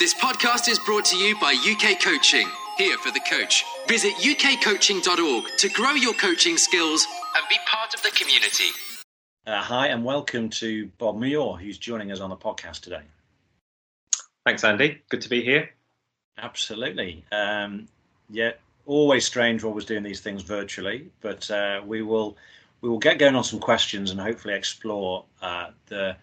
This podcast is brought to you by UK Coaching, here for the coach. Visit ukcoaching.org to grow your coaching skills and be part of the community. Uh, hi, and welcome to Bob Muir, who's joining us on the podcast today. Thanks, Andy. Good to be here. Absolutely. Um, yeah, always strange always doing these things virtually, but uh, we will we will get going on some questions and hopefully explore uh, the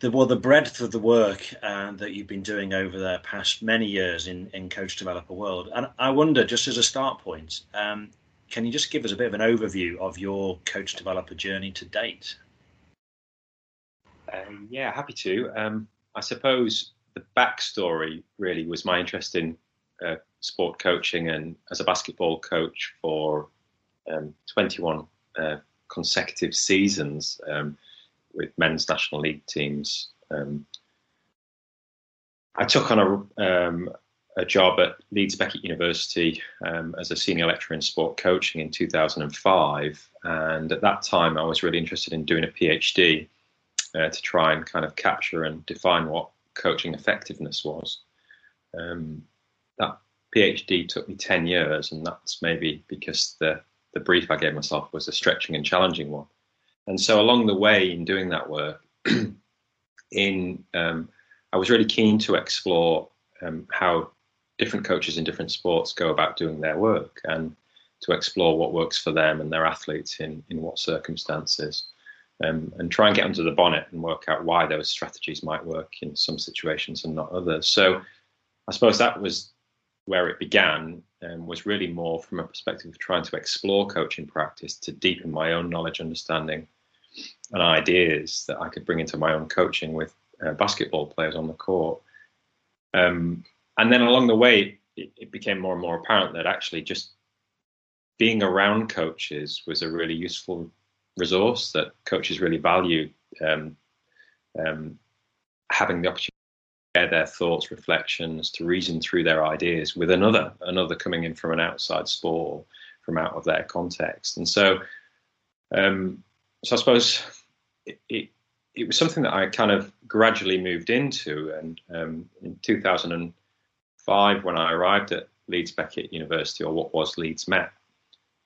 the well the breadth of the work uh, that you've been doing over the past many years in in coach developer world. And I wonder, just as a start point, um, can you just give us a bit of an overview of your coach developer journey to date? Uh, yeah, happy to. Um, I suppose the backstory really was my interest in uh, sport coaching and as a basketball coach for um, 21 uh, consecutive seasons um, with men's national league teams. Um, I took on a, um, a job at Leeds Beckett University um, as a senior lecturer in sport coaching in 2005. And at that time, I was really interested in doing a PhD uh, to try and kind of capture and define what coaching effectiveness was. Um, that PhD took me 10 years, and that's maybe because the, the brief I gave myself was a stretching and challenging one. And so along the way in doing that work, in um, I was really keen to explore um, how different coaches in different sports go about doing their work and to explore what works for them and their athletes in, in what circumstances um, and try and get under the bonnet and work out why those strategies might work in some situations and not others. So I suppose that was where it began um, was really more from a perspective of trying to explore coaching practice to deepen my own knowledge, understanding, and ideas that I could bring into my own coaching with uh, basketball players on the court. Um, and then along the way, it, it, became more and more apparent that actually just being around coaches was a really useful resource that coaches really value. Um, um having the opportunity to share their thoughts, reflections, to reason through their ideas with another, another coming in from an outside sport, from out of their context. And so, um, so I suppose it, it, was something that I kind of gradually moved into. And um, in 2005, when I arrived at Leeds Beckett University, or what was Leeds Met,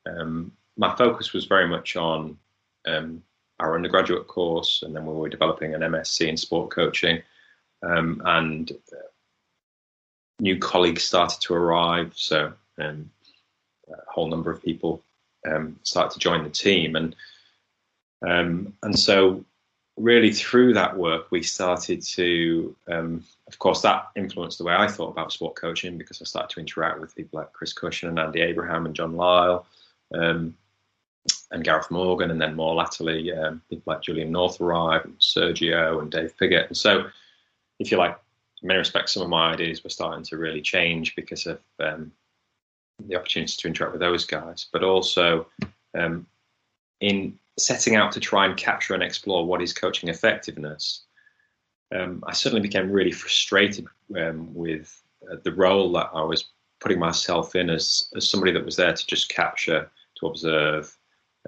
um, my focus was very much on um, our undergraduate course, and then we were developing an MSc in sport coaching um, and uh, new colleagues started to arrive. So um, a whole number of people um, started to join the team, and um, and so really through that work we started to, um, of course, that influenced the way I thought about sport coaching because I started to interact with people like Chris Cushion and Andy Abraham and John Lyle. Um, and Gareth Morgan, and then more latterly, people like Julian Northrive and Sergio and Dave Piggott. And so if you like, in many respects, some of my ideas were starting to really change because of um, the opportunity to interact with those guys, but also um, in setting out to try and capture and explore what is coaching effectiveness. Um, I suddenly became really frustrated um, with uh, the role that I was putting myself in as, as somebody that was there to just capture, to observe,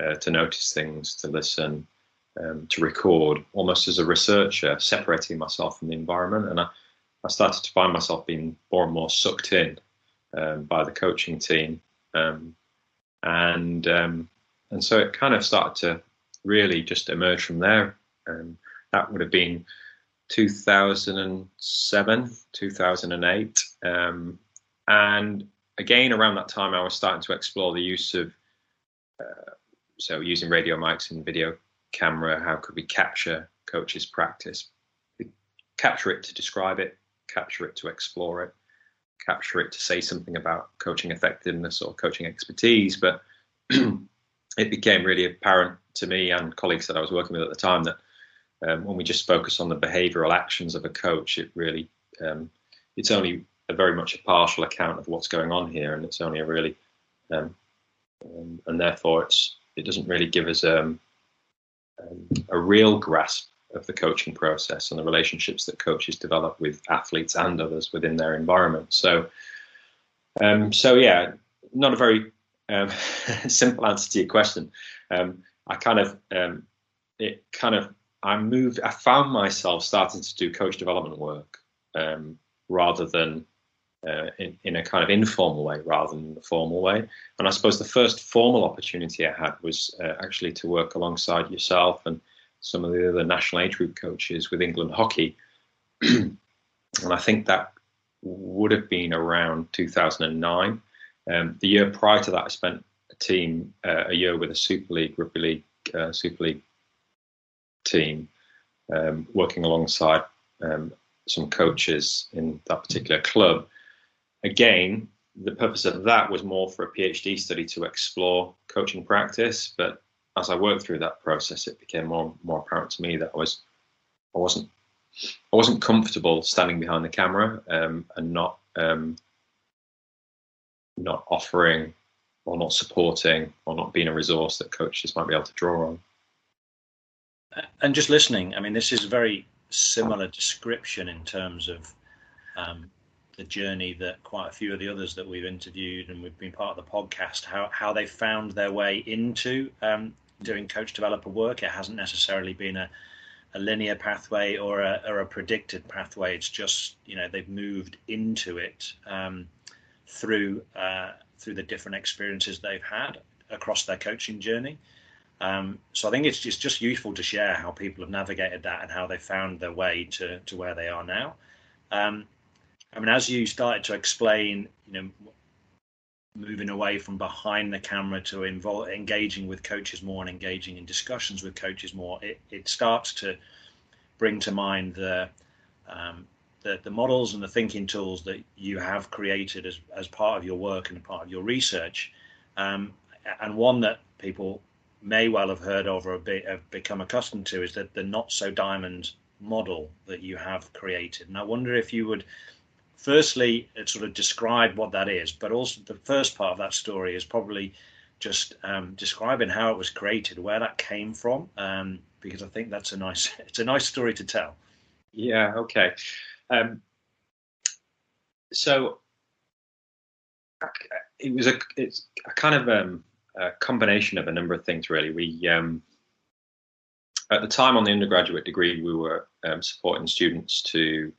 uh, to notice things, to listen, um, to record almost as a researcher, separating myself from the environment. And I, I started to find myself being more and more sucked in um, by the coaching team. Um, and um, and so it kind of started to really just emerge from there. Um, that would have been 2007, 2008. Um, and again, around that time, I was starting to explore the use of, uh, so using radio mics and video camera? How could we capture coaches' practice? capture it to describe it, capture it to explore it, capture it to say something about coaching effectiveness or coaching expertise. But it became really apparent to me and colleagues that I was working with at the time that um, when we just focus on the behavioural actions of a coach, it really um, it's only a very much a partial account of what's going on here, and it's only a really um, um and therefore it's it doesn't really give us um, um, a real grasp of the coaching process and the relationships that coaches develop with athletes and others within their environment. So, so yeah, not a very um, simple answer to your question. Um, I kind of, um, it kind of, I moved, I found myself starting to do coach development work um, rather than uh, in, in a kind of informal way rather than the formal way. And I suppose the first formal opportunity I had was uh, actually to work alongside yourself and some of the other national age group coaches with England hockey. and I think that would have been around 2009. Um, the year prior to that, I spent a team uh, a year with a Super League Rugby League uh, Super League team, um, working alongside um, some coaches in that particular club. Again, the purpose of that was more for a PhD study to explore coaching practice, but as I worked through that process, it became more more apparent to me that I was I wasn't I wasn't comfortable standing behind the camera um, and not um, not offering or not supporting or not being a resource that coaches might be able to draw on. And just listening, I mean, this is a very similar description in terms of um, the journey that quite a few of the others that we've interviewed and we've been part of the podcast, how how they found their way into um, doing coach developer work. It hasn't necessarily been a, a linear pathway or a, or a predicted pathway. It's just you know they've moved into it um, through uh, through the different experiences they've had across their coaching journey. Um, so I think it's just, just useful to share how people have navigated that and how they found their way to, to where they are now. Um, I mean, as you started to explain, you know, moving away from behind the camera to involve, engaging with coaches more and engaging in discussions with coaches more, it, it starts to bring to mind the, um, the, the models and the thinking tools that you have created as, as part of your work and part of your research. Um, and one that people may well have heard of or have become accustomed to is that the not so diamond model that you have created. And I wonder if you would firstly uh, sort of describe what that is, but also the first part of that story is probably just um, describing how it was created, where that came from, um, because I think that's a nice it's a nice story to tell. Yeah. Okay. Um, so it was a it's a kind of um, a combination of a number of things really. We um, at the time on the undergraduate degree we were um, supporting students to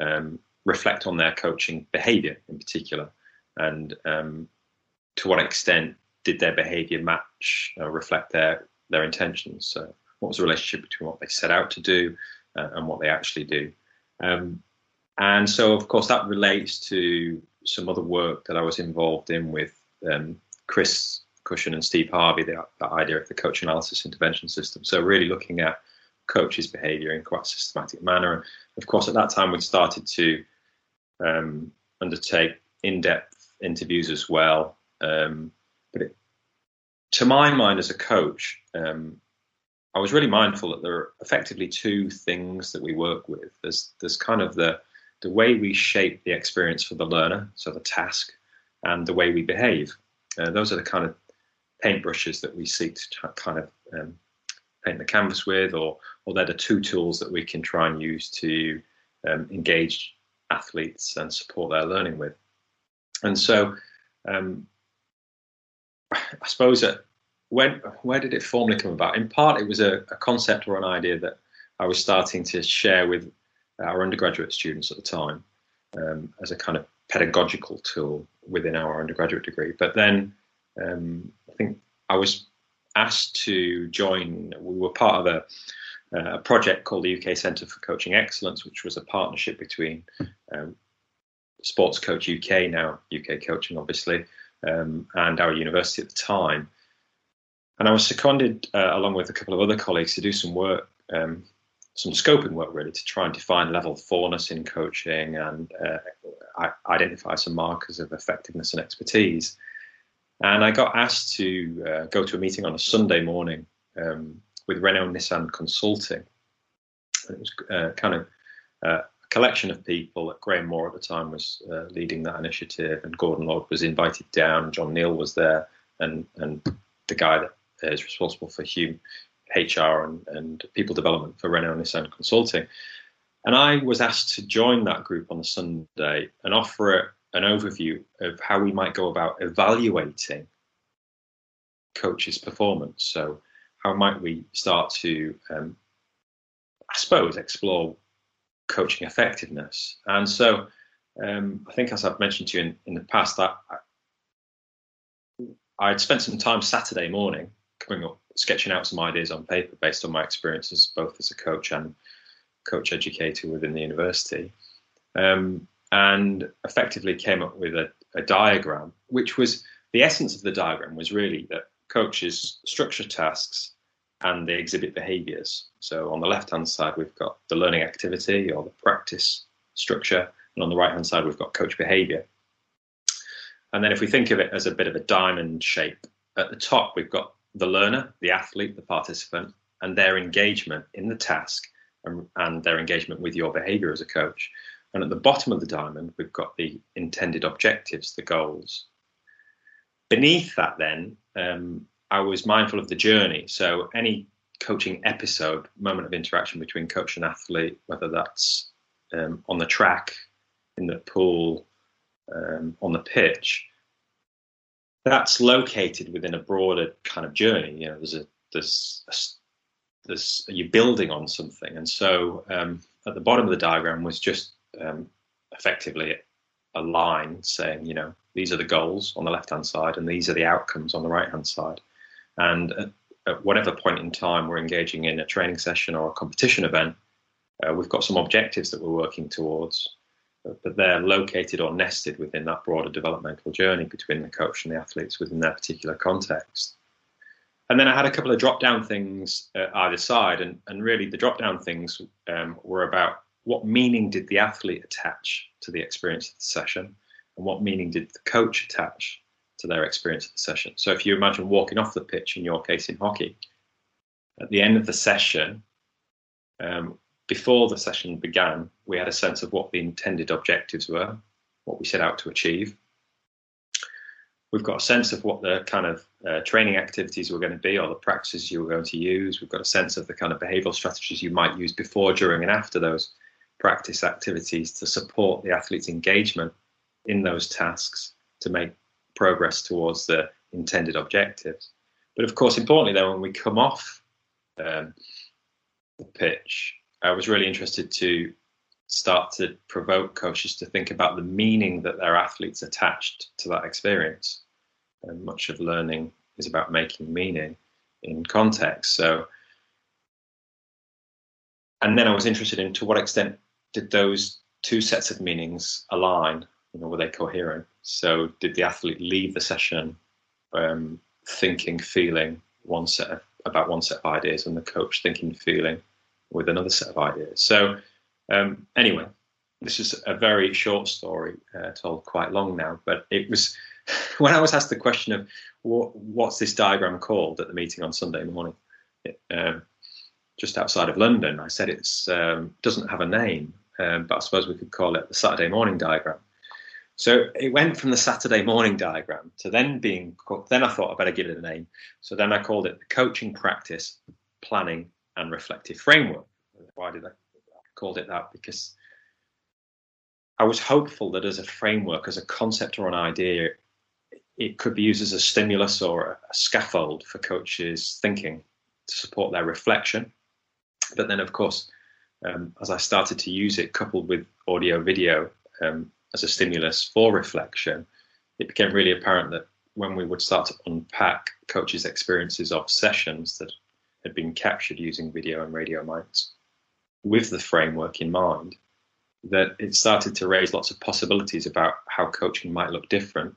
um, reflect on their coaching behavior in particular and um, to what extent did their behavior match uh, reflect their their intentions so what was the relationship between what they set out to do uh, and what they actually do um, and so of course that relates to some other work that I was involved in with um, Chris Cushion and Steve Harvey the, the idea of the coach analysis intervention system so really looking at coaches' behavior in quite a systematic manner. And Of course, at that time, we'd started to um, undertake in-depth interviews as well. Um, but it, to my mind, as a coach, um, I was really mindful that there are effectively two things that we work with. There's there's kind of the the way we shape the experience for the learner, so the task, and the way we behave. Uh, those are the kind of paintbrushes that we seek to kind of um, paint the canvas with, or or they're the two tools that we can try and use to um, engage athletes and support their learning with. And so, um, I suppose that when where did it formally come about? In part, it was a, a, concept or an idea that I was starting to share with our undergraduate students at the time um, as a kind of pedagogical tool within our undergraduate degree. But then um, I think I was asked to join. We were part of a a project called the UK Centre for Coaching Excellence, which was a partnership between um, Sports Coach UK, now UK Coaching, obviously, um, and our university at the time. And I was seconded, uh, along with a couple of other colleagues, to do some work, um, some scoping work, really, to try and define level fourness in coaching and uh, identify some markers of effectiveness and expertise. And I got asked to uh, go to a meeting on a Sunday morning um, with Renault Nissan Consulting. it was uh, kind of uh, a collection of people. Graham Moore at the time was uh, leading that initiative, and Gordon Lord was invited down. John Neal was there, and and the guy that is responsible for human HR and, and people development for Renault Nissan Consulting. And I was asked to join that group on a Sunday and offer an overview of how we might go about evaluating coaches' performance. So, how might we start to, um, I suppose, explore coaching effectiveness? And so um, I think as I've mentioned to you in, in the past, that I, would spent some time Saturday morning coming up, sketching out some ideas on paper based on my experiences both as a coach and coach educator within the university, um, and effectively came up with a, a diagram, which was the essence of the diagram was really that coaches structure tasks and they exhibit behaviors. So on the left hand side, we've got the learning activity or the practice structure, and on the right hand side, we've got coach behavior. And then if we think of it as a bit of a diamond shape, at the top, we've got the learner, the athlete, the participant, and their engagement in the task and, and their engagement with your behavior as a coach. And at the bottom of the diamond, we've got the intended objectives, the goals. Beneath that, then, um, I was mindful of the journey. So any coaching episode, moment of interaction between coach and athlete, whether that's um, on the track, in the pool, um, on the pitch, that's located within a broader kind of journey. You know, there's a there's a, there's you're building on something, and so um, at the bottom of the diagram was just um, effectively a line saying, you know, these are the goals on the left hand side, and these are the outcomes on the right hand side. And at, at, whatever point in time we're engaging in a training session or a competition event, uh, we've got some objectives that we're working towards, but they're located or nested within that broader developmental journey between the coach and the athletes within their particular context. And then I had a couple of drop down things uh, either side, and, and really the drop down things um, were about what meaning did the athlete attach to the experience of the session, and what meaning did the coach attach to their experience of the session. So if you imagine walking off the pitch, in your case in hockey, at the end of the session, um, before the session began, we had a sense of what the intended objectives were, what we set out to achieve. We've got a sense of what the kind of uh, training activities were going to be or the practices you were going to use. We've got a sense of the kind of behavioral strategies you might use before, during, and after those practice activities to support the athlete's engagement in those tasks to make progress towards the intended objectives. But of course, importantly, then when we come off um, the pitch, I was really interested to start to provoke coaches to think about the meaning that their athletes attached to that experience. And much of learning is about making meaning in context. So, and then I was interested in to what extent did those two sets of meanings align? You know, were they coherent? So, did the athlete leave the session um, thinking, feeling one set of, about one set of ideas, and the coach thinking, feeling with another set of ideas? So, um, anyway, this is a very short story, uh, told quite long now, but it was when I was asked the question of what, what's this diagram called at the meeting on Sunday morning, it, um, just outside of London, I said it um, doesn't have a name, um, but I suppose we could call it the Saturday morning diagram. So it went from the Saturday morning diagram to then being, then I thought I better give it a name. So then I called it the coaching practice, planning and reflective framework. Why did I called it that? Because I was hopeful that as a framework, as a concept or an idea, it could be used as a stimulus or a scaffold for coaches' thinking to support their reflection. But then, of course, um, as I started to use it coupled with audio video, um, as a stimulus for reflection, it became really apparent that when we would start to unpack coaches' experiences of sessions that had been captured using video and radio mics with the framework in mind, that it started to raise lots of possibilities about how coaching might look different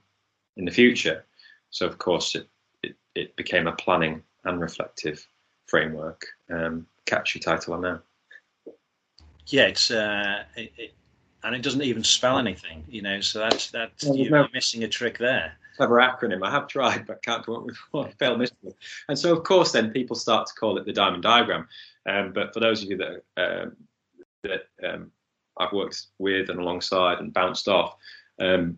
in the future. So, of course, it, it, it became a planning and reflective framework. Um, catchy title, I know. Yeah, it's uh, it, it, and it doesn't even spell anything, you know. So that's that's well, you're no, missing a trick there. Clever acronym. I have tried, but can't come up with one. Fail miserably. And so, of course, then people start to call it the diamond diagram. Um, but for those of you that um, that um, I've worked with and alongside and bounced off, um,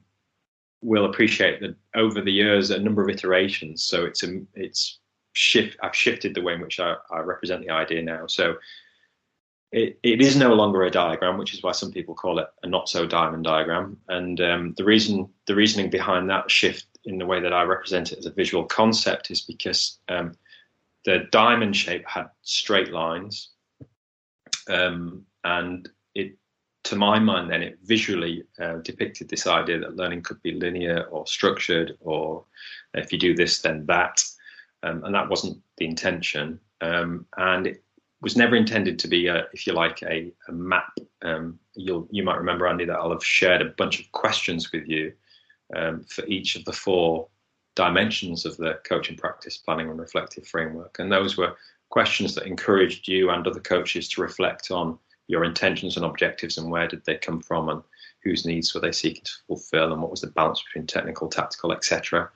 will appreciate that over the years, a number of iterations. So it's a, it's shift. I've shifted the way in which I, I represent the idea now. So it, it is no longer a diagram, which is why some people call it a not so diamond diagram. And um, the reason, the reasoning behind that shift in the way that I represent it as a visual concept is because um, the diamond shape had straight lines, um, and it to my mind, then it visually uh, depicted this idea that learning could be linear or structured, or if you do this, then that. Um, and that wasn't the intention. Um, and it was never intended to be, a, if you like, a, a map. Um, you'll, you might remember, Andy, that I'll have shared a bunch of questions with you um, for each of the four dimensions of the coaching practice planning and reflective framework. And those were questions that encouraged you and other coaches to reflect on your intentions and objectives and where did they come from and whose needs were they seeking to fulfill and what was the balance between technical, tactical, etc.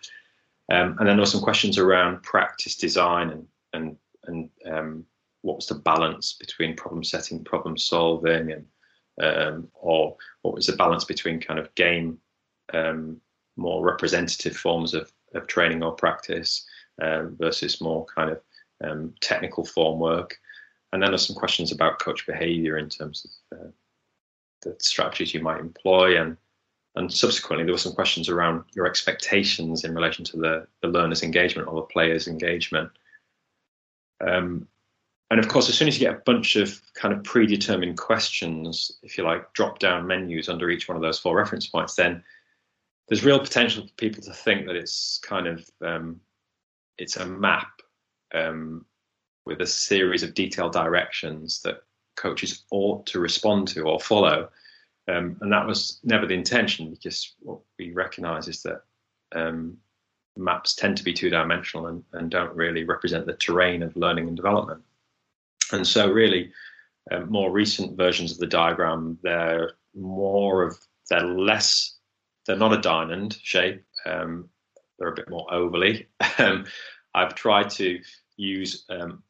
Um, and then there were some questions around practice design and and and um, what was the balance between problem setting, problem solving, and um, or what was the balance between kind of game um, more representative forms of, of training or practice um, versus more kind of um, technical form work. And then there's some questions about coach behavior in terms of uh, the strategies you might employ. And, and subsequently, there were some questions around your expectations in relation to the, the learner's engagement or the player's engagement. Um, and of course, as soon as you get a bunch of kind of predetermined questions, if you like, drop down menus under each one of those four reference points, then there's real potential for people to think that it's kind of um, it's a map um, with a series of detailed directions that coaches ought to respond to or follow. Um, and that was never the intention because what we recognize is that um, maps tend to be two dimensional and, and, don't really represent the terrain of learning and development. And so, really, um, more recent versions of the diagram, they're more of, they're less, they're not a diamond shape, um, they're a bit more ovally. Um, I've tried to use um,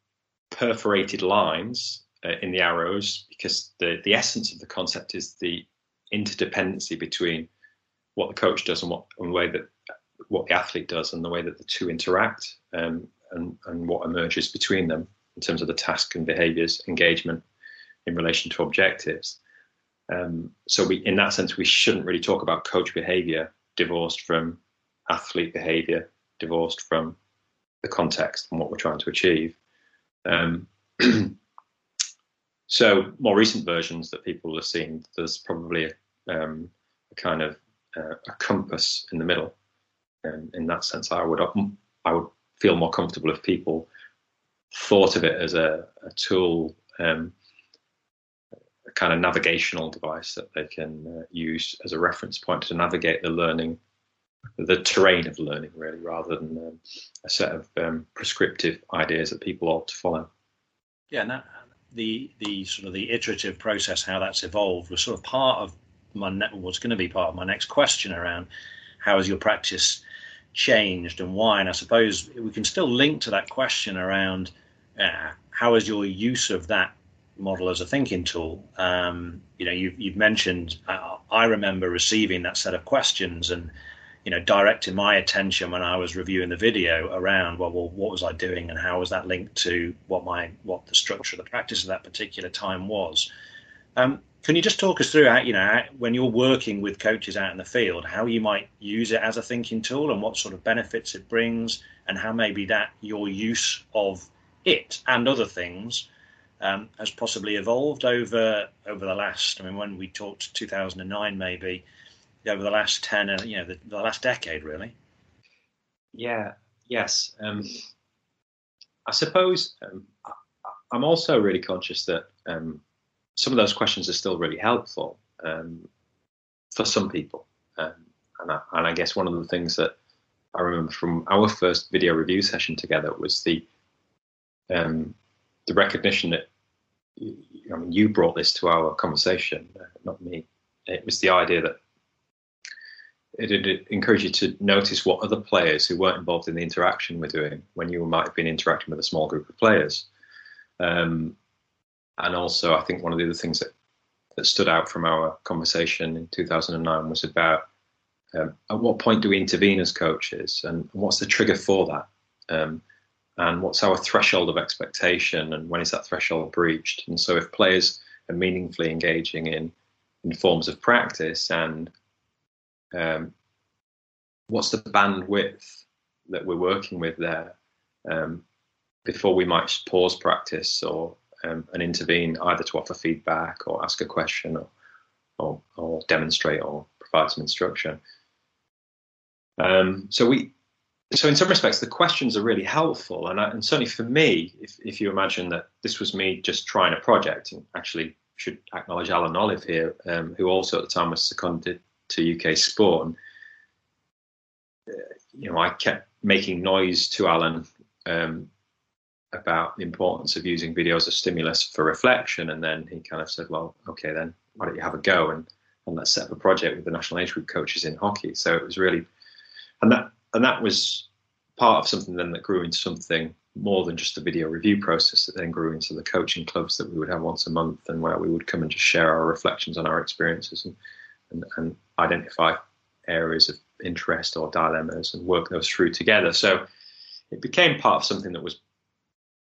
perforated lines uh, in the arrows because the, the essence of the concept is the interdependency between what the coach does and what and the way that what the athlete does and the way that the two interact um, and, and what emerges between them in terms of the task and behaviors engagement in relation to objectives. Um, so we, in that sense, we shouldn't really talk about coach behavior divorced from athlete behavior, divorced from the context and what we're trying to achieve. Um, so more recent versions that people have seen, there's probably a, um, a kind of uh, a compass in the middle. And in that sense, I would I would feel more comfortable if people thought of it as a, a tool, um, a kind of navigational device that they can uh, use as a reference point to navigate the learning the terrain of learning, really, rather than um, a set of um, prescriptive ideas that people ought to follow. Yeah, and that, the the sort of the iterative process, how that's evolved, was sort of part of my ne- what's going to be part of my next question around how has your practice changed and why. And I suppose we can still link to that question around uh, how has your use of that model as a thinking tool. Um, you know, you've, you've mentioned. Uh, I remember receiving that set of questions and you know, directing my attention when I was reviewing the video around, well, well, what was I doing and how was that linked to what my what the structure of the practice of that particular time was. Um, can you just talk us through how, you know, when you're working with coaches out in the field, how you might use it as a thinking tool and what sort of benefits it brings, and how maybe that your use of it and other things um, has possibly evolved over over the last. I mean, when we talked 2009, maybe over the last 10 and uh, you know the, the last decade really yeah yes um, i suppose um, i'm also really conscious that um, some of those questions are still really helpful um, for some people um, and I, and, I, guess one of the things that i remember from our first video review session together was the um, the recognition that I mean, you brought this to our conversation, uh, not me. It was the idea that it'd encourage you to notice what other players who weren't involved in the interaction were doing when you might have been interacting with a small group of players. Um, and also, I think one of the other things that, that stood out from our conversation in 2009 was about um, at what point do we intervene as coaches and what's the trigger for that? Um, and what's our threshold of expectation and when is that threshold breached? And so, if players are meaningfully engaging in, in forms of practice and um, what's the bandwidth that we're working with there um, before we might pause practice or um, and intervene either to offer feedback or ask a question or or, or demonstrate or provide some instruction. Um, so we, so in some respects, the questions are really helpful, and, I, and certainly for me, if, if you imagine that this was me just trying a project, and actually should acknowledge Alan Olive here, um, who also at the time was seconded to UK Sport. And, uh, you know, I kept making noise to Alan um, about the importance of using video as a stimulus for reflection, and then he kind of said, "Well, okay, then why don't you have a go and and let's set up a project with the national age group coaches in hockey." So it was really, and that and that was part of something then that grew into something more than just the video review process that then grew into the coaching clubs that we would have once a month and where we would come and just share our reflections on our experiences and, and, and identify areas of interest or dilemmas and work those through together. So it became part of something that was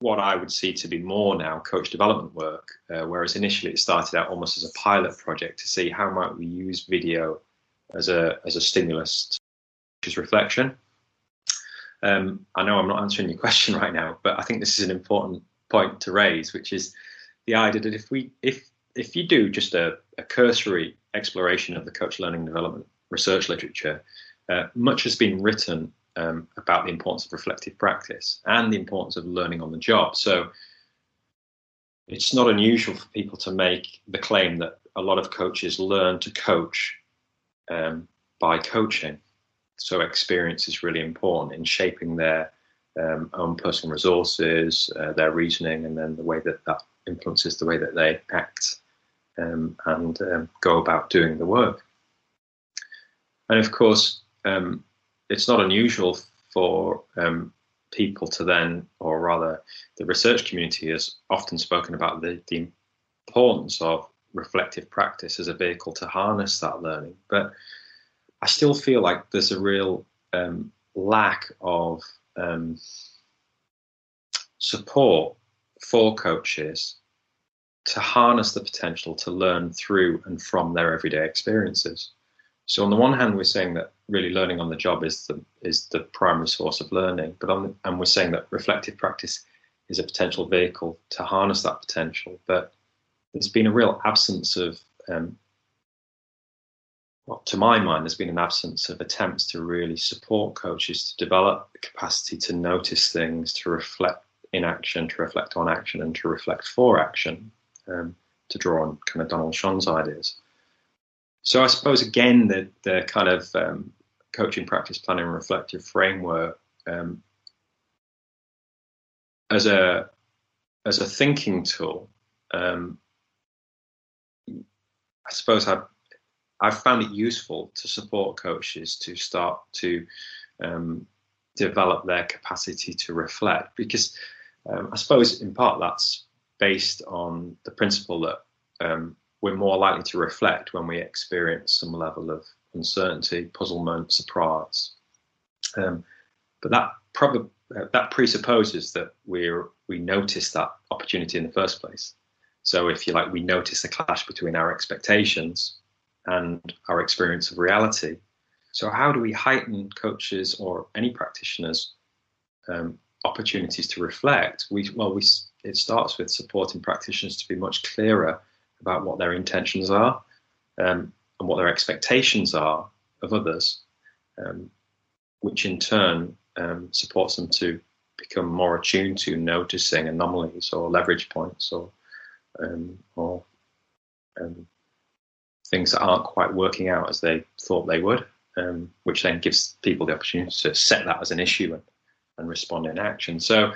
what I would see to be more now coach development work, uh, whereas initially it started out almost as a pilot project to see how might we use video as a as a stimulus to reflection. Um, I know I'm not answering your question right now, but I think this is an important point to raise, which is the idea that if we if if you do just a, a cursory exploration of the coach learning development research literature, uh, much has been written um, about the importance of reflective practice and the importance of learning on the job. So it's not unusual for people to make the claim that a lot of coaches learn to coach um, by coaching. So experience is really important in shaping their um, own personal resources, uh, their reasoning, and then the way that that influences the way that they act um, and um, go about doing the work. And of course, um, it's not unusual for um, people to then, or rather, the research community has often spoken about the, the importance of reflective practice as a vehicle to harness that learning. But I still feel like there's a real um, lack of um, support for coaches to harness the potential to learn through and from their everyday experiences. So on the one hand, we're saying that really learning on the job is the is the primary source of learning, but on and we're saying that reflective practice is a potential vehicle to harness that potential. But there's been a real absence of, um, well, to my mind, there's been an absence of attempts to really support coaches to develop the capacity to notice things, to reflect in action, to reflect on action, and to reflect for action. Um, to draw on kind of Donald Schoen's ideas. So I suppose again the the kind of um, coaching practice planning reflective framework um, as a as a thinking tool. Um, I suppose I've I've found it useful to support coaches to start to um, develop their capacity to reflect because um, I suppose in part that's based on the principle that um, we're more likely to reflect when we experience some level of uncertainty, puzzlement, surprise. Um, but that probably uh, that presupposes that we we notice that opportunity in the first place. So if you like, we notice a clash between our expectations and our experience of reality. So how do we heighten coaches or any practitioners um, opportunities to reflect? We well, we it starts with supporting practitioners to be much clearer about what their intentions are um, and what their expectations are of others, um, which in turn um, supports them to become more attuned to noticing anomalies or leverage points or um, or um, things that aren't quite working out as they thought they would, um, which then gives people the opportunity to set that as an issue and, and respond in action. So,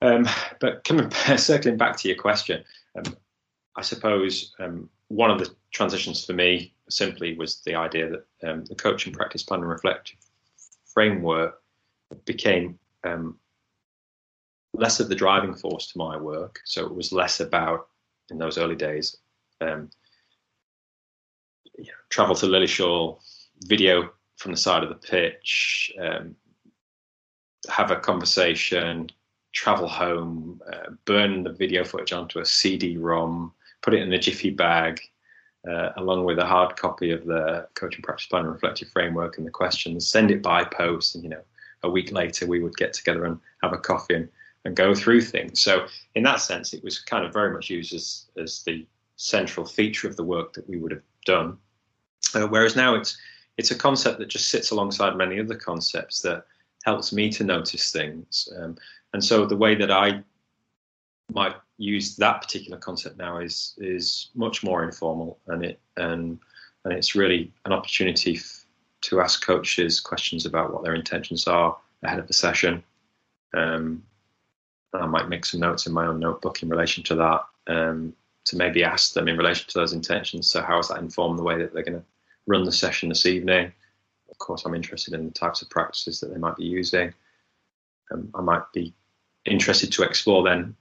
but coming circling back to your question, I suppose um, one of the transitions for me simply was the idea that um, the coaching practice plan and reflective framework became um, less of the driving force to my work. So it was less about, in those early days, um, travel to Lilleshall, video from the side of the pitch, um, have a conversation, travel home, uh, burn the video footage onto a CD-ROM, put it in a jiffy bag, uh, along with a hard copy of the coaching practice plan and reflective framework and the questions, send it by post, and you know, a week later we would get together and have a coffee and, and go through things. So in that sense, it was kind of very much used as as the central feature of the work that we would have done. Uh, whereas now it's it's a concept that just sits alongside many other concepts that helps me to notice things. Um, and so the way that I might use that particular concept now is is much more informal, and it and and it's really an opportunity f- to ask coaches questions about what their intentions are ahead of the session. Um, I might make some notes in my own notebook in relation to that um, to maybe ask them in relation to those intentions. So how that inform the way that they're going to run the session this evening? Of course, I'm interested in the types of practices that they might be using. Um, I might be interested to explore then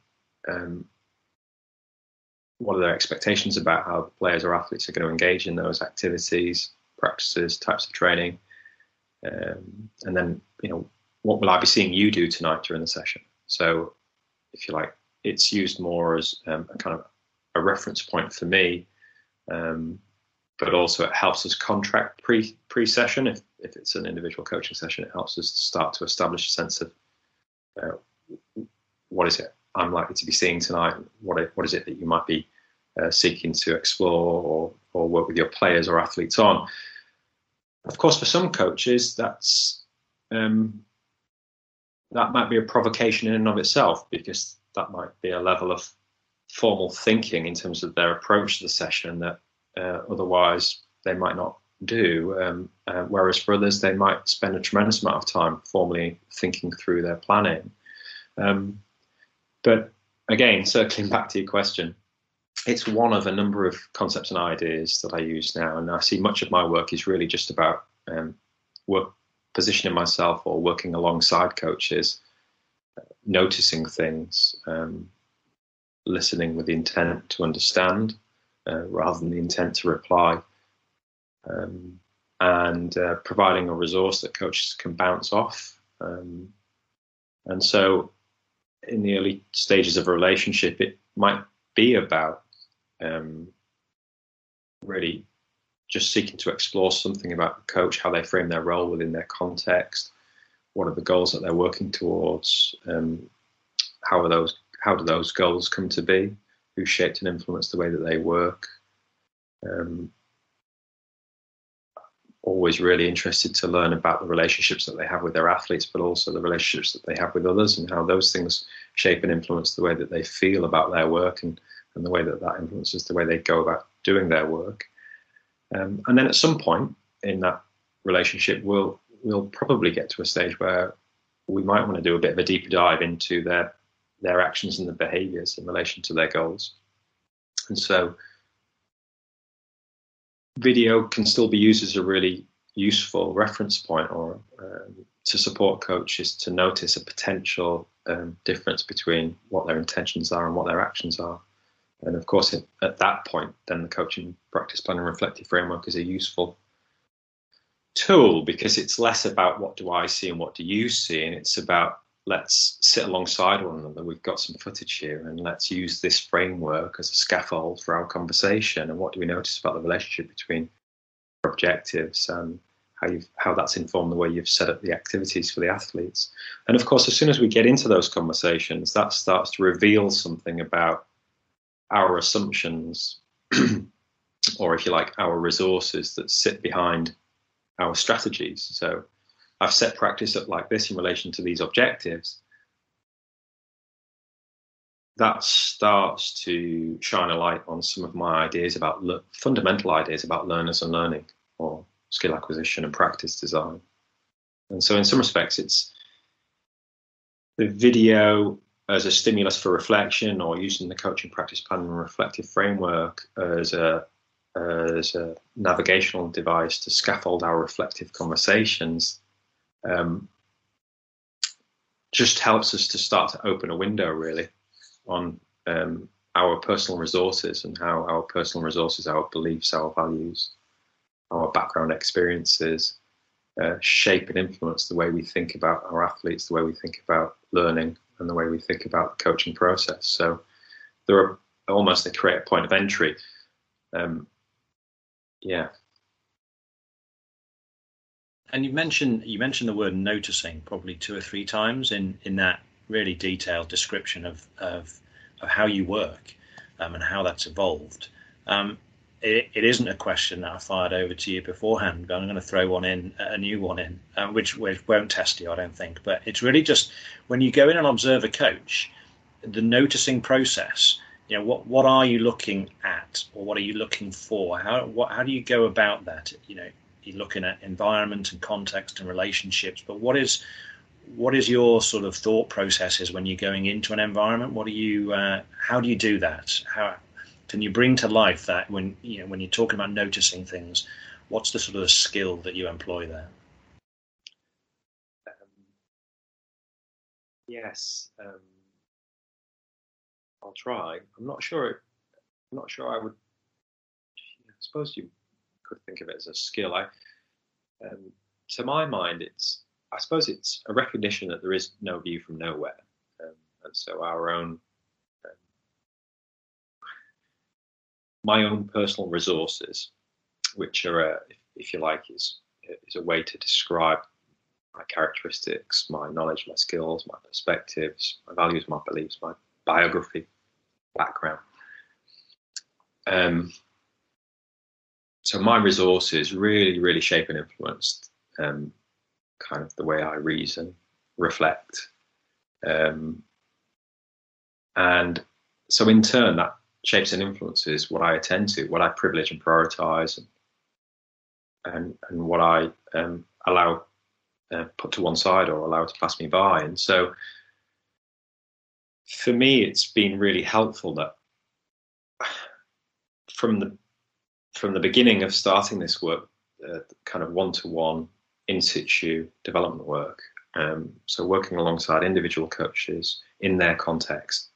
um, what are their expectations about how players or athletes are going to engage in those activities, practices, types of training, um, and then you know what will I be seeing you do tonight during the session. So, if you like, it's used more as um, a kind of a reference point for me, um, but also it helps us contract pre pre session. If if it's an individual coaching session, it helps us to start to establish a sense of uh, what is it I'm likely to be seeing tonight. What what is it that you might be uh, seeking to explore or or work with your players or athletes on? Of course, for some coaches, that's um, that might be a provocation in and of itself because that might be a level of formal thinking in terms of their approach to the session that uh, otherwise they might not do. Um, uh, whereas for others, they might spend a tremendous amount of time formally thinking through their planning. Um, but again, circling back to your question, it's one of a number of concepts and ideas that I use now, and I see much of my work is really just about um, work positioning myself or working alongside coaches, noticing things, um, listening with intent to understand uh, rather than the intent to reply, um, and uh, providing a resource that coaches can bounce off. Um, and so, in the early stages of a relationship, it might be about um, really just seeking to explore something about the coach, how they frame their role within their context, what are the goals that they're working towards, um, how are those, how do those goals come to be, who shaped and influenced the way that they work. Um, always really interested to learn about the relationships that they have with their athletes, but also the relationships that they have with others and how those things shape and influence the way that they feel about their work and, and the way that that influences the way they go about doing their work. Um, and then at some point in that relationship, we'll we'll probably get to a stage where we might want to do a bit of a deeper dive into their their actions and the behaviors in relation to their goals. And so video can still be used as a really useful reference point or um, to support coaches to notice a potential um, difference between what their intentions are and what their actions are. And of course, at that point, then the coaching practice plan and reflective framework is a useful tool because it's less about what do I see and what do you see, and it's about let's sit alongside one another. We've got some footage here, and let's use this framework as a scaffold for our conversation. And what do we notice about the relationship between objectives and how you how that's informed the way you've set up the activities for the athletes? And of course, as soon as we get into those conversations, that starts to reveal something about our assumptions, or if you like, our resources that sit behind our strategies. So I've set practice up like this in relation to these objectives, that starts to shine a light on some of my ideas about le- fundamental ideas about learners and learning or skill acquisition and practice design. And so, in some respects, it's the video as a stimulus for reflection or using the coaching practice plan and reflective framework as a as a navigational device to scaffold our reflective conversations um, just helps us to start to open a window really on um, our personal resources and how our personal resources, our beliefs, our values, our background experiences uh, shape and influence the way we think about our athletes, the way we think about learning, and the way we think about the coaching process. So there are almost they create a point of entry. Um, yeah, and you mentioned you mentioned the word noticing probably two or three times in in that really detailed description of of, of how you work um, and how that's evolved. Um, it, it isn't a question that I fired over to you beforehand, but I'm going to throw one in, a new one in, uh, which, which won't test you, I don't think. But it's really just when you go in and observe a coach, the noticing process. You know, what what are you looking at, or what are you looking for? How what how do you go about that? You know, you're looking at environment and context and relationships, but what is what is your sort of thought processes when you're going into an environment? What do you uh, how do you do that? How can you bring to life that when you know when you're talking about noticing things? What's the sort of skill that you employ there? Um, yes, um, I'll try. I'm not sure. I'm not sure I would. I suppose you think of it as a skill. I, um, to my mind, it's I suppose it's a recognition that there is no view from nowhere, um, and so our own my own personal resources, which are, a, if you like, is is a way to describe my characteristics, my knowledge, my skills, my perspectives, my values, my beliefs, my biography, background. Um, so my resources really, really shape and influence um, kind of the way I reason, reflect, um, and so in turn that shapes and influences what I attend to, what I privilege and prioritize, and and, and what I um, allow uh, put to one side or allow to pass me by. And so, for me, it's been really helpful that from the from the beginning of starting this work, uh, kind of one to one in situ development work. Um, so working alongside individual coaches in their context,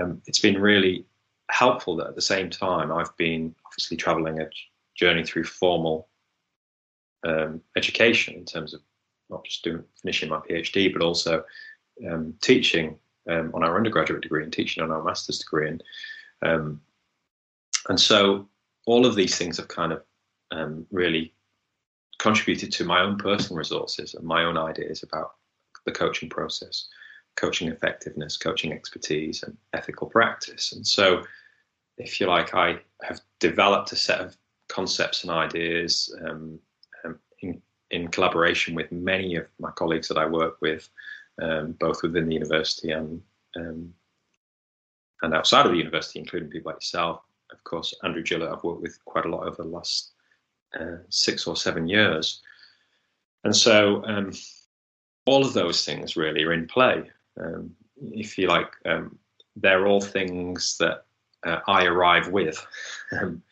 um, it's been really helpful that at the same time I've been obviously traveling a journey through formal um, education in terms of not just doing finishing my PhD, but also um, teaching um, on our undergraduate degree and teaching on our master's degree, and um, and so all of these things have kind of um, really contributed to my own personal resources and my own ideas about the coaching process, coaching effectiveness, coaching expertise, and ethical practice, and so if you like, I have developed a set of concepts and ideas um, um, in, in, collaboration with many of my colleagues that I work with, um, both within the university and um, and outside of the university, including people like yourself. Of course, Andrew Gillett, I've worked with quite a lot over the last uh, six or seven years. And so um, all of those things really are in play. Um, if you like, they're all things that uh, I arrive with. Um,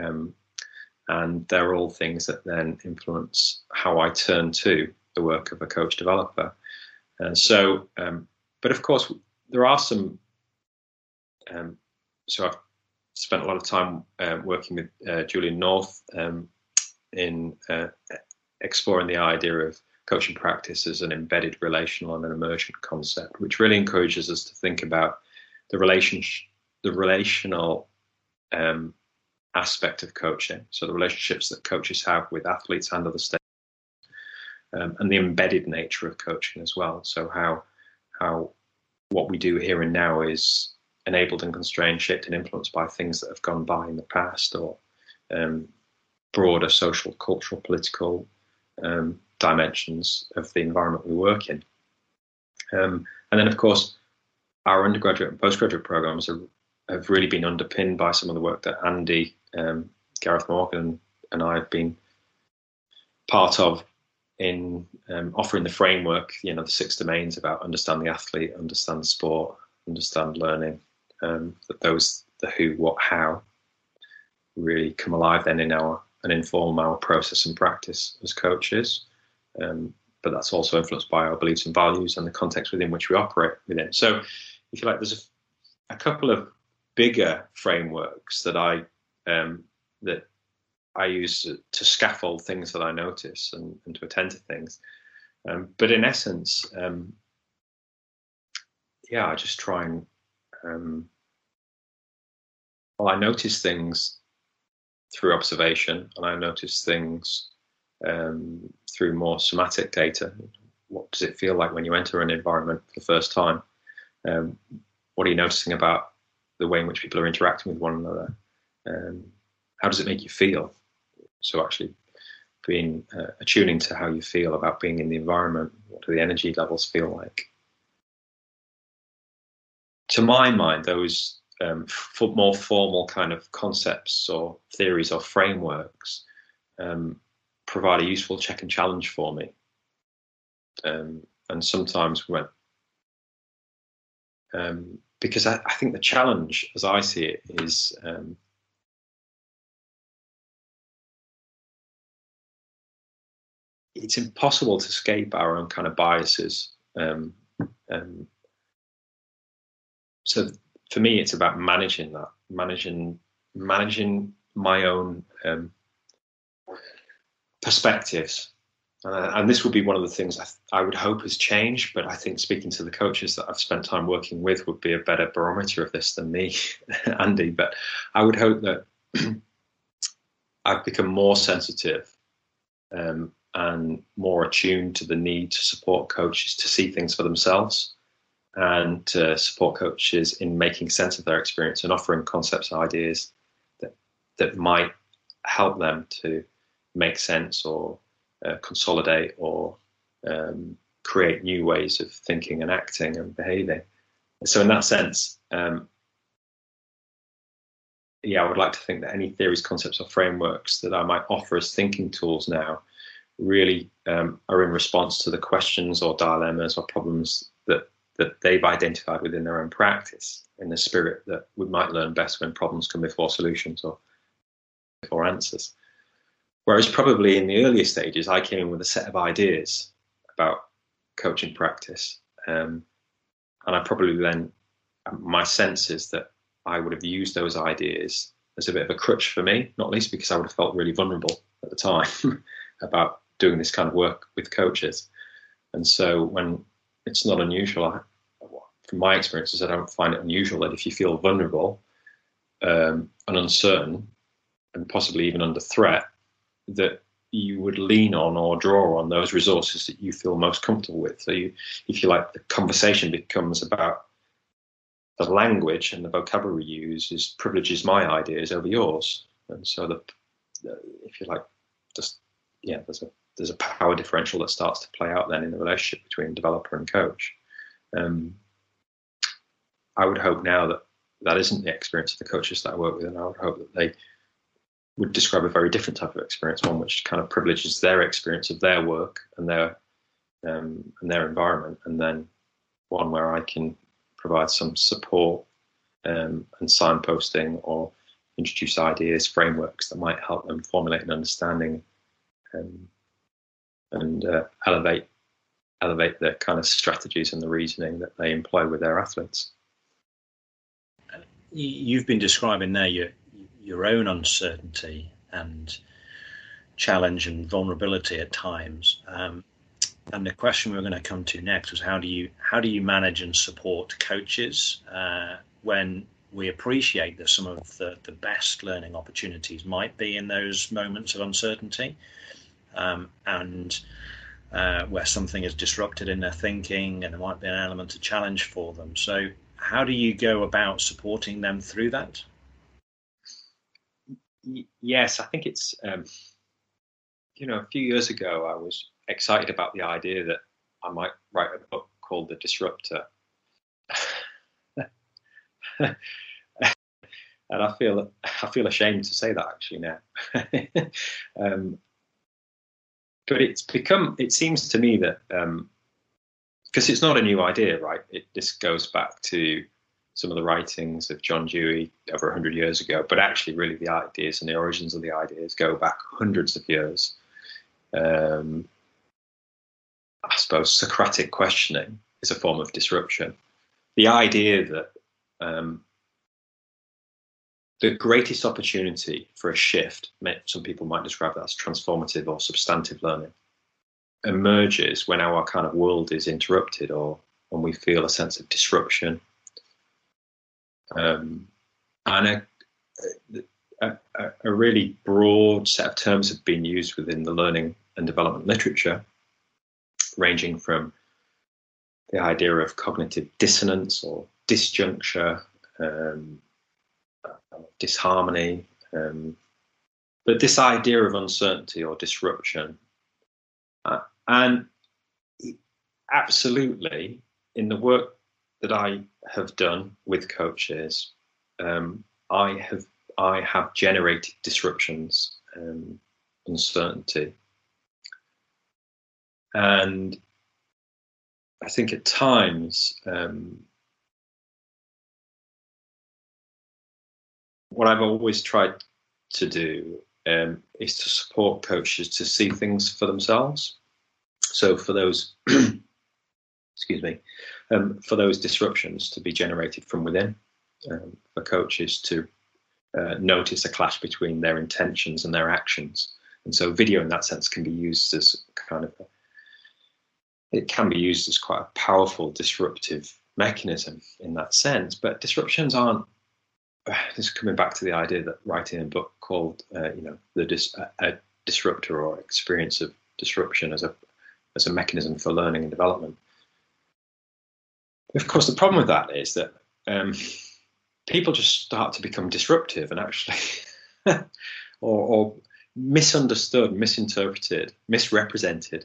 um, and they're all things that then influence how I turn to the work of a coach developer. And so, um, but of course, there are some. Um, so I've spent a lot of time uh, working with uh, Julian North um, in uh, exploring the idea of coaching practice as an embedded relational and an emergent concept, which really encourages us to think about the relationship the relational um, aspect of coaching, so the relationships that coaches have with athletes and other stakeholders, um, and the embedded nature of coaching as well. So how how what we do here and now is enabled and constrained, shaped and influenced by things that have gone by in the past or um, broader social, cultural, political um, dimensions of the environment we work in. Um, and then, of course, our undergraduate and postgraduate programs are have really been underpinned by some of the work that Andy, um, Gareth Morgan, and I have been part of in um, offering the framework, you know, the six domains about understand the athlete, understand sport, understand learning. Um, that those the who, what, how really come alive then in our and inform our process and practice as coaches. Um, but that's also influenced by our beliefs and values and the context within which we operate within. So, if you like, there's a, a couple of bigger frameworks that I um, that I use to scaffold things that I notice and, and to attend to things. Um, but in essence, um, yeah, I just try and um, well, I notice things through observation, and I notice things um, through more somatic data. What does it feel like when you enter an environment for the first time? Um, what are you noticing about the way in which people are interacting with one another. Um, how does it make you feel? So actually being uh, attuning to how you feel about being in the environment. What do the energy levels feel like? To my mind, those um, more formal kind of concepts or theories or frameworks um, provide a useful check and challenge for me. Um, and sometimes when um, because I, I, think the challenge, as I see it, is um, it's impossible to escape our own kind of biases. Um, um, so for me, it's about managing that, managing managing my own um, perspectives. Uh, and this would be one of the things I, I, would hope has changed. But I think speaking to the coaches that I've spent time working with would be a better barometer of this than me, Andy. But I would hope that I've become more sensitive um, and more attuned to the need to support coaches to see things for themselves and support coaches in making sense of their experience and offering concepts and ideas that that might help them to make sense or uh, consolidate or um, create new ways of thinking and acting and behaving. So, in that sense, um, yeah, I would like to think that any theories, concepts, or frameworks that I might offer as thinking tools now really um, are in response to the questions or dilemmas or problems that that they've identified within their own practice in the spirit that we might learn best when problems come before solutions or before answers. Whereas probably in the earlier stages, I came in with a set of ideas about coaching practice, um, and I probably then my sense is that I would have used those ideas as a bit of a crutch for me, not least because I would have felt really vulnerable at the time about doing this kind of work with coaches. And so when it's not unusual, I, from my experiences, I don't find it unusual that if you feel vulnerable um, and uncertain and possibly even under threat, that you would lean on or draw on those resources that you feel most comfortable with. So you, if you like, the conversation becomes about the language and the vocabulary used is privileges my ideas over yours. And so the, if you like, just yeah, there's a there's a power differential that starts to play out then in the relationship between developer and coach. Um, I would hope now that that isn't the experience of the coaches that I work with, and I would hope that they would describe a very different type of experience, one which kind of privileges their experience of their work and their um, and their environment, and then one where I can provide some support um, and signposting or introduce ideas, frameworks that might help them formulate an understanding um, and uh, elevate elevate the kind of strategies and the reasoning that they employ with their athletes. You've been describing there your your own uncertainty and challenge and vulnerability at times. Um, and the question we are going to come to next was how do you how do you manage and support coaches uh, when we appreciate that some of the, the best learning opportunities might be in those moments of uncertainty um, and uh, where something is disrupted in their thinking and there might be an element of challenge for them. So, how do you go about supporting them through that? Yes, I think it's, um, you know, a few years ago, I was excited about the idea that I might write a book called The Disruptor. and I feel I feel ashamed to say that actually now. um, but it's become it seems to me that because um, it's not a new idea right? It this goes back to some of the writings of john dewey over 100 years ago but actually really the ideas and the origins of the ideas go back hundreds of years. Um, i suppose socratic questioning is a form of disruption. The idea that um, the greatest opportunity for a shift, some people might describe that as transformative or substantive learning, emerges when our kind of world is interrupted or when we feel a sense of disruption. Um, and a, a, a, really broad set of terms have been used within the learning and development literature, ranging from the idea of cognitive dissonance or disjuncture, um, disharmony, um, but this idea of uncertainty or disruption, uh, and absolutely in the work that I have done with coaches, um, I have I have generated disruptions, um, uncertainty, and I think at times um, what I've always tried to do um, is to support coaches to see things for themselves. So for those, excuse me, um, for those disruptions to be generated from within, um, for coaches to uh, notice a clash between their intentions and their actions. And so video in that sense can be used as kind of a, it can be used as quite a powerful disruptive mechanism in that sense. But disruptions aren't this is coming back to the idea that writing a book called, uh, you know, the dis- a, a disruptor or experience of disruption as a as a mechanism for learning and development. Of course, the problem with that is that um, people just start to become disruptive and actually, or, or, misunderstood, misinterpreted, misrepresented.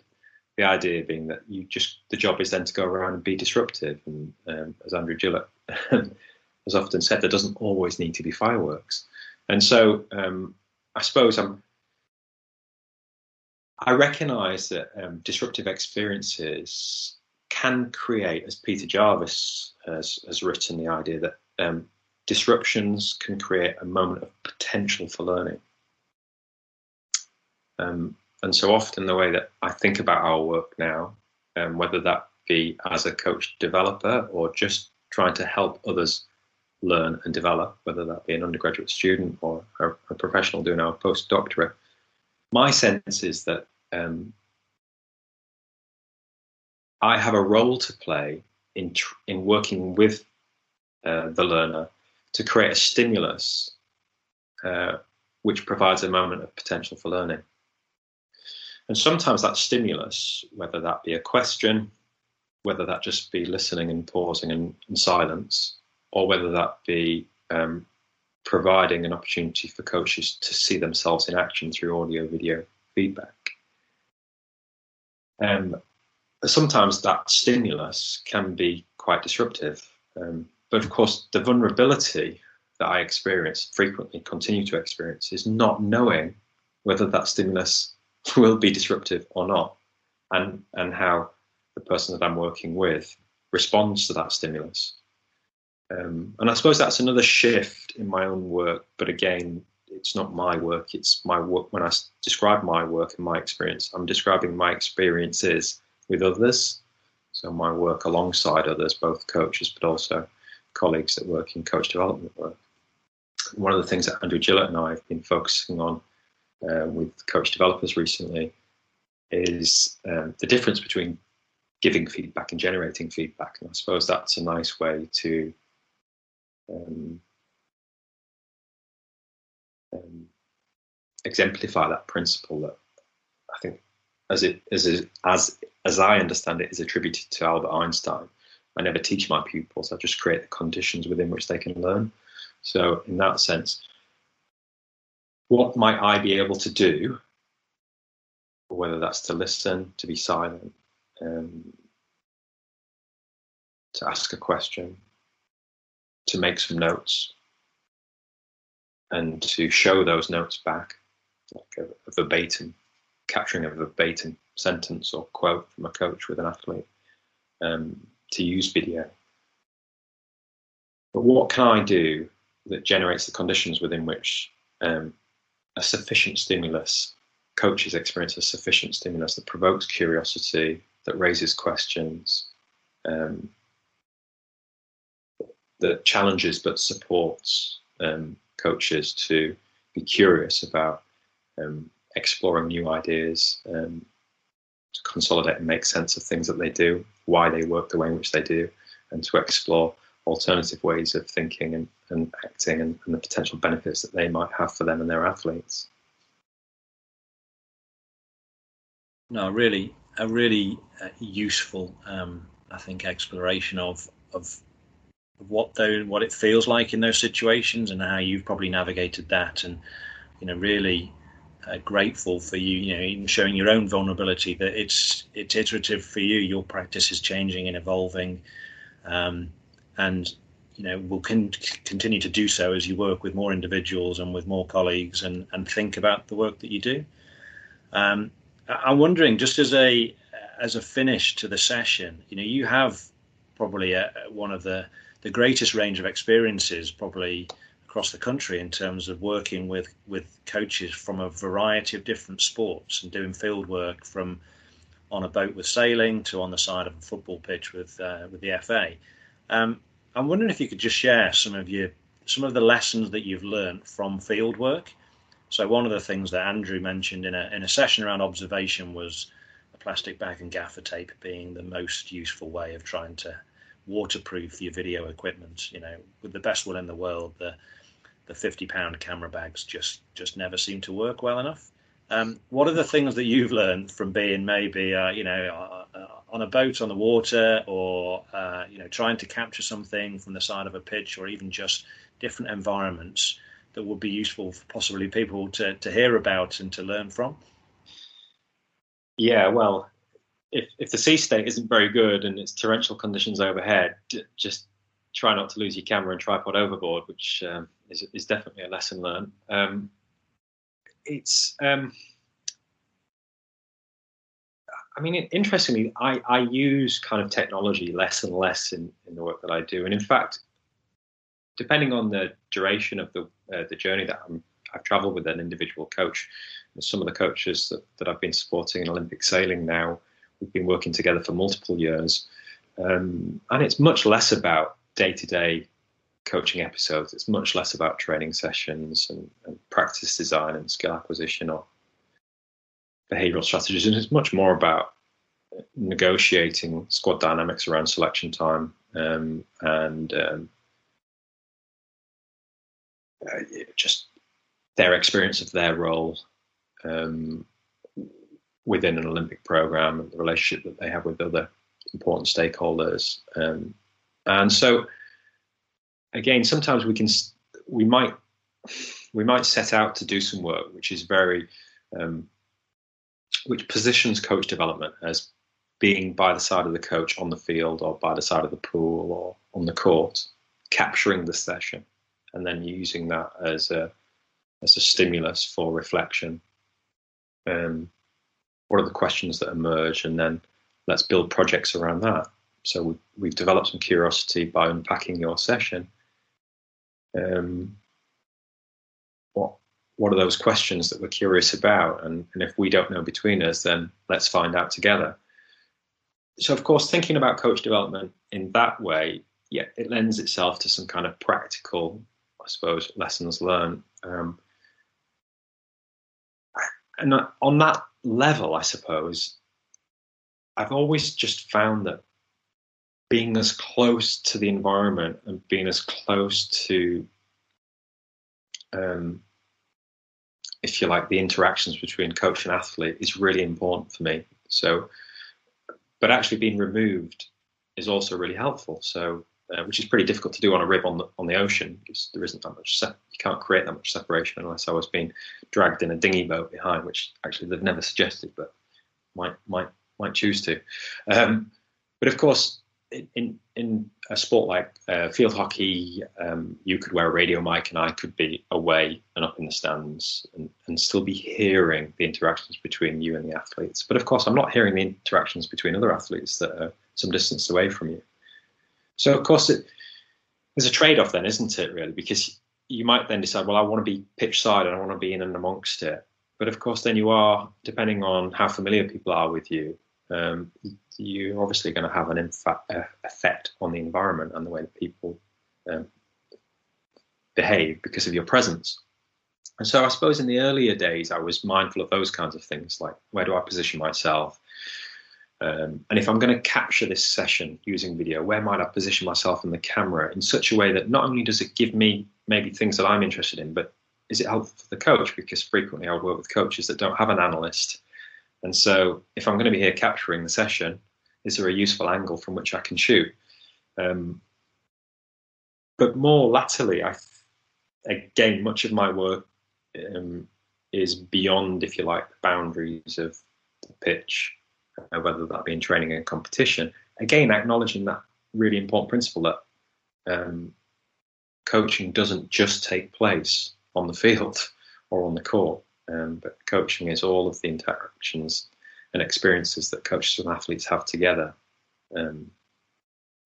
The idea being that you just the job is then to go around and be disruptive, and um, as Andrew Gillett has often said, there doesn't always need to be fireworks. And so um, I suppose I'm, I recognise that um, disruptive experiences can create, as Peter Jarvis has, has written, the idea that um, disruptions can create a moment of potential for learning. Um, and so often, the way that I think about our work now, um, whether that be as a coach developer or just trying to help others learn and develop, whether that be an undergraduate student or a, a professional doing our postdoctorate. My sense is that um, I have a role to play in tr- in working with uh, the learner to create a stimulus uh, which provides a moment of potential for learning. And sometimes that stimulus, whether that be a question, whether that just be listening and pausing and, in silence, or whether that be um, providing an opportunity for coaches to see themselves in action through audio video feedback. Um, sometimes that stimulus can be quite disruptive. Um, but of course, the vulnerability that I experience frequently, continue to experience, is not knowing whether that stimulus will be disruptive or not, and, and how the person that I'm working with responds to that stimulus. Um, and I suppose that's another shift in my own work. But again, it's not my work. It's my work. When I describe my work and my experience, I'm describing my experiences with others. So my work alongside others, both coaches, but also colleagues that work in coach development work. One of the things that Andrew Gillett and I have been focusing on uh, with coach developers recently is um, the difference between giving feedback and generating feedback. And I suppose that's a nice way to um, um, exemplify that principle that I think, as it as it, as as I understand it, is attributed to Albert Einstein. I never teach my pupils; I just create the conditions within which they can learn. So, in that sense, what might I be able to do? Whether that's to listen, to be silent, um, to ask a question, to make some notes and to show those notes back, like a, a verbatim, capturing a verbatim sentence or quote from a coach with an athlete, um, to use video. But what can I do that generates the conditions within which um, a sufficient stimulus, coaches experience a sufficient stimulus that provokes curiosity, that raises questions, um, that challenges but supports um, coaches to be curious about um, exploring new ideas, um, to consolidate and make sense of things that they do, why they work the way in which they do, and to explore alternative ways of thinking and, and acting and, and the potential benefits that they might have for them and their athletes. No, really, a really uh, useful, um, I think, exploration of of of what though what it feels like in those situations and how you've probably navigated that and you know really uh, grateful for you, you know, even showing your own vulnerability that it's it's iterative for you. Your practice is changing and evolving, um, and you know will con- continue to do so as you work with more individuals and with more colleagues and and think about the work that you do. Um, I'm wondering, just as a as a finish to the session, you know, you have probably a, one of the the greatest range of experiences, probably across the country in terms of working with with coaches from a variety of different sports and doing field work from on a boat with sailing to on the side of a football pitch with uh, with the FA. Um, I'm wondering if you could just share some of your some of the lessons that you've learned from field work. So one of the things that Andrew mentioned in a in a session around observation was a plastic bag and gaffer tape being the most useful way of trying to waterproof your video equipment. You know, with the best will in the world, the the 50 pound camera bags just just never seem to work well enough. Um, what are the things that you've learned from being maybe uh, you know uh, uh, on a boat on the water or uh, you know trying to capture something from the side of a pitch or even just different environments that would be useful for possibly people to, to hear about and to learn from? Yeah, well, if if the sea state isn't very good and it's torrential conditions overhead, just try not to lose your camera and tripod overboard, which um, is, is definitely a lesson learned. Um, it's, um, I mean, interestingly, I, I use kind of technology less and less in, in the work that I do. And in fact, depending on the duration of the, uh, the journey that i have traveled with an individual coach, some of the coaches that, that I've been supporting in Olympic sailing now, we've been working together for multiple years. Um, and it's much less about day to day coaching episodes. It's much less about training sessions and, and, practice design and skill acquisition or behavioral strategies. And it's much more about negotiating squad dynamics around selection time um, and um, uh, just their experience of their role um, within an Olympic program and the relationship that they have with other important stakeholders. Um, and so, again, sometimes we can we might we might set out to do some work which is very um, which positions coach development as being by the side of the coach on the field or by the side of the pool or on the court, capturing the session, and then using that as a as a stimulus for reflection. Um, what are the questions that emerge, and then let's build projects around that. So we, we've developed some curiosity by unpacking your session. Um, what what are those questions that we're curious about? And, and if we don't know between us, then let's find out together. So, of course, thinking about coach development in that way, yeah, it lends itself to some kind of practical, I suppose, lessons learned. Um, and on that level, I suppose, I've always just found that being as close to the environment and being as close to, um, if you like, the interactions between coach and athlete is really important for me. So, but actually being removed is also really helpful. So, uh, which is pretty difficult to do on a rib on the on the ocean because there isn't that much. Se- you can't create that much separation unless I was being dragged in a dinghy boat behind, which actually they've never suggested, but might might might choose to. Um, but of course, in in a sport like uh, field hockey, um, you could wear a radio mic, and I could be away and up in the stands, and, and still be hearing the interactions between you and the athletes. But of course, I'm not hearing the interactions between other athletes that are some distance away from you. So of course, it, there's a trade-off then, isn't it? Really, because you might then decide, well, I want to be pitch side and I want to be in and amongst it. But of course, then you are, depending on how familiar people are with you, um, you're obviously going to have an infa- effect on the environment and the way that people um, behave because of your presence. And so I suppose in the earlier days, I was mindful of those kinds of things, like where do I position myself? Um, and if I'm going to capture this session using video, where might I position myself in the camera in such a way that not only does it give me maybe things that I'm interested in, but is it helpful for the coach? Because frequently I would work with coaches that don't have an analyst and so, if I'm going to be here capturing the session, is there a useful angle from which I can shoot? Um, but more latterly, I again much of my work um, is beyond, if you like, the boundaries of the pitch, uh, whether that be in training and competition. Again, acknowledging that really important principle that um, coaching doesn't just take place on the field or on the court, um, but coaching is all of the interactions and experiences that coaches and athletes have together um,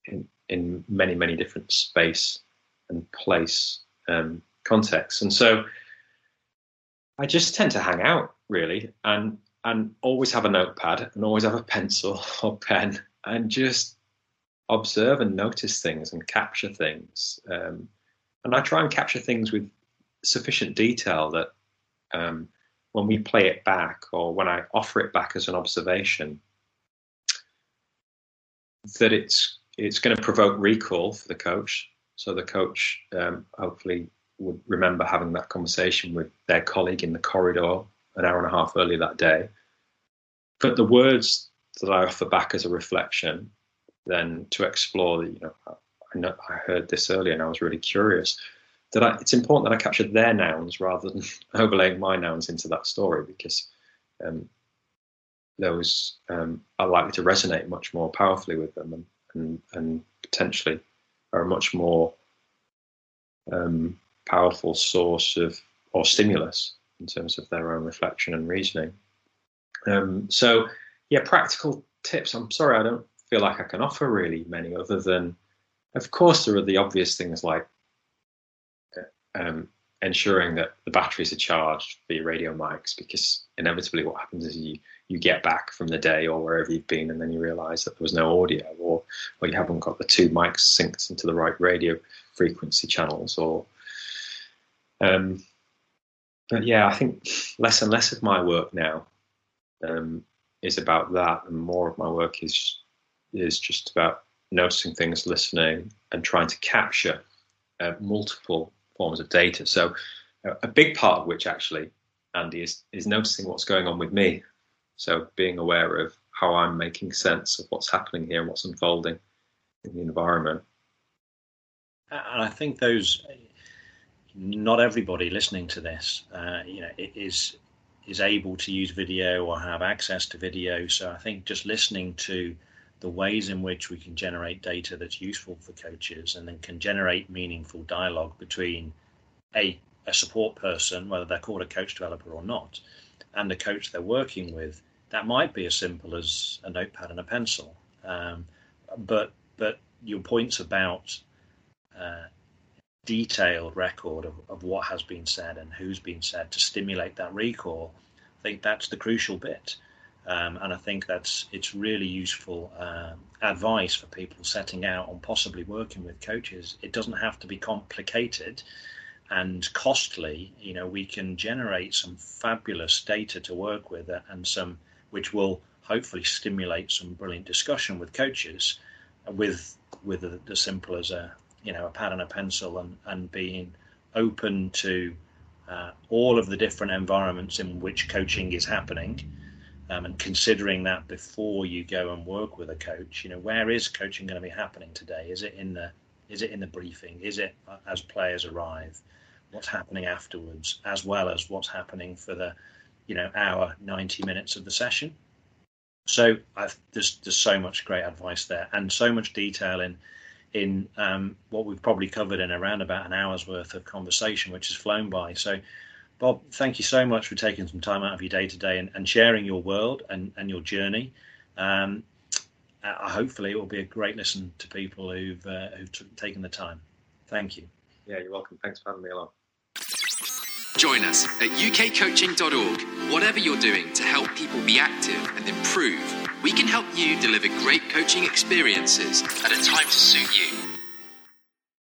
in, in many, many different space and place um, contexts. And so I just tend to hang out really and and always have a notepad and always have a pencil or pen and just observe and notice things and capture things. Um, and I try and capture things with sufficient detail that um, when we play it back or when I offer it back as an observation, that it's it's going to provoke recall for the coach. So the coach um, hopefully would remember having that conversation with their colleague in the corridor an hour and a half earlier that day. But the words that I offer back as a reflection, then to explore you know, I, know, I heard this earlier and I was really curious that I, it's important that I capture their nouns rather than overlaying my nouns into that story because um, those um, are likely to resonate much more powerfully with them and, and, and potentially are a much more um, powerful source of or stimulus in terms of their own reflection and reasoning. Um, so, yeah, practical tips. I'm sorry, I don't feel like I can offer really many other than, of course, there are the obvious things like uh, um, ensuring that the batteries are charged for your radio mics, because inevitably what happens is you you get back from the day or wherever you've been, and then you realise that there was no audio, or or you haven't got the two mics synced into the right radio frequency channels, or um, but yeah, I think less and less of my work now um, is about that, and more of my work is is just about noticing things, listening, and trying to capture uh, multiple forms of data. So, uh, a big part of which actually, Andy, is is noticing what's going on with me. So, being aware of how I'm making sense of what's happening here and what's unfolding in the environment. And I think those not everybody listening to this, uh, you know, is is able to use video or have access to video. So I think just listening to the ways in which we can generate data that's useful for coaches and then can generate meaningful dialogue between a a support person, whether they're called a coach developer or not, and the coach they're working with. That might be as simple as a notepad and a pencil. Um, but but your points about uh, detailed record of, of what has been said and who's been said to stimulate that recall, I think that's the crucial bit. Um, and I think that's it's really useful um, advice for people setting out on possibly working with coaches. It doesn't have to be complicated and costly. You know, we can generate some fabulous data to work with uh, and some which will hopefully stimulate some brilliant discussion with coaches with with the, simple as a you know a pad and a pencil and and being open to uh, all of the different environments in which coaching is happening um, and considering that before you go and work with a coach you know where is coaching going to be happening today? Is it in the is it in the briefing? Is it as players arrive? What's happening afterwards as well as what's happening for the you know hour 90 minutes of the session? So I've, there's there's so much great advice there and so much detail in in um, what we've probably covered in around about an hour's worth of conversation, which has flown by. So, Bob, thank you so much for taking some time out of your day today and, and sharing your world and, and your journey. Um, uh, hopefully, it will be a great listen to people who've, uh, who've t- taken the time. Thank you. Yeah, you're welcome. Thanks for having me along. Join us at ukcoaching.org. Whatever you're doing to help people be active and improve we can help you deliver great coaching experiences at a time to suit you.